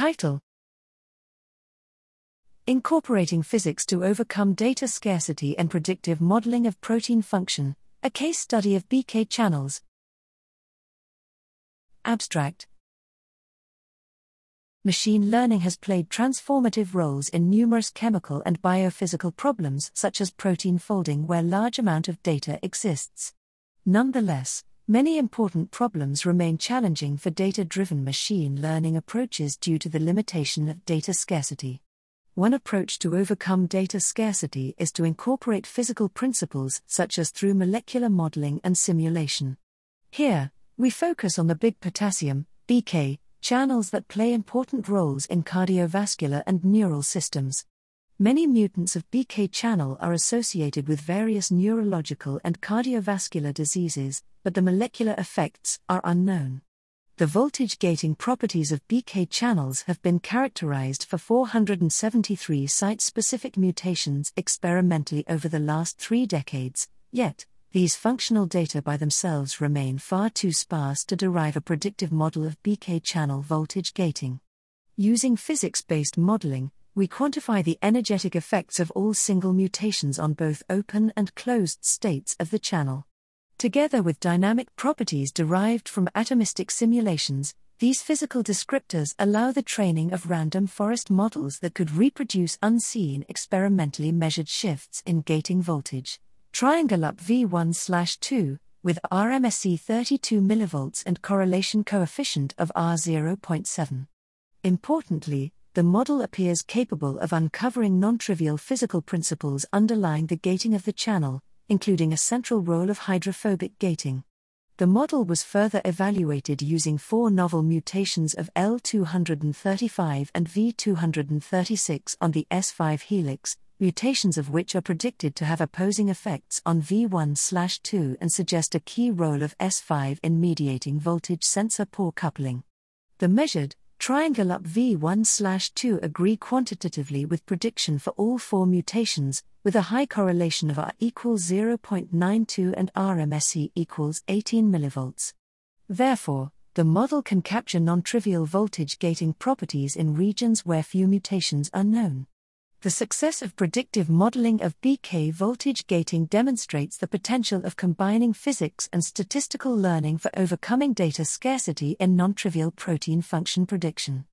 Title Incorporating Physics to Overcome Data Scarcity and Predictive Modeling of Protein Function, a case study of BK channels. Abstract Machine learning has played transformative roles in numerous chemical and biophysical problems such as protein folding where large amount of data exists. Nonetheless, many important problems remain challenging for data-driven machine learning approaches due to the limitation of data scarcity. One approach to overcome data scarcity is to incorporate physical principles such as through molecular modeling and simulation. Here, we focus on the big potassium, BK, channels that play important roles in cardiovascular and neural systems. Many mutants of BK channel are associated with various neurological and cardiovascular diseases, but the molecular effects are unknown. The voltage gating properties of BK channels have been characterized for 473 site specific mutations experimentally over the last three decades, yet, these functional data by themselves remain far too sparse to derive a predictive model of BK channel voltage gating. Using physics based modeling, we quantify the energetic effects of all single mutations on both open and closed states of the channel. Together with dynamic properties derived from atomistic simulations, these physical descriptors allow the training of random forest models that could reproduce unseen experimentally measured shifts in gating voltage. Triangle up V1 2, with RMSE 32 mV and correlation coefficient of R 0.7. Importantly, the model appears capable of uncovering non trivial physical principles underlying the gating of the channel, including a central role of hydrophobic gating. The model was further evaluated using four novel mutations of L235 and V236 on the S5 helix, mutations of which are predicted to have opposing effects on V1 2 and suggest a key role of S5 in mediating voltage sensor pore coupling. The measured, triangle up V1 slash 2 agree quantitatively with prediction for all four mutations, with a high correlation of R equals 0.92 and RMSE equals 18 mV. Therefore, the model can capture non trivial voltage gating properties in regions where few mutations are known. The success of predictive modeling of BK voltage gating demonstrates the potential of combining physics and statistical learning for overcoming data scarcity in non trivial protein function prediction.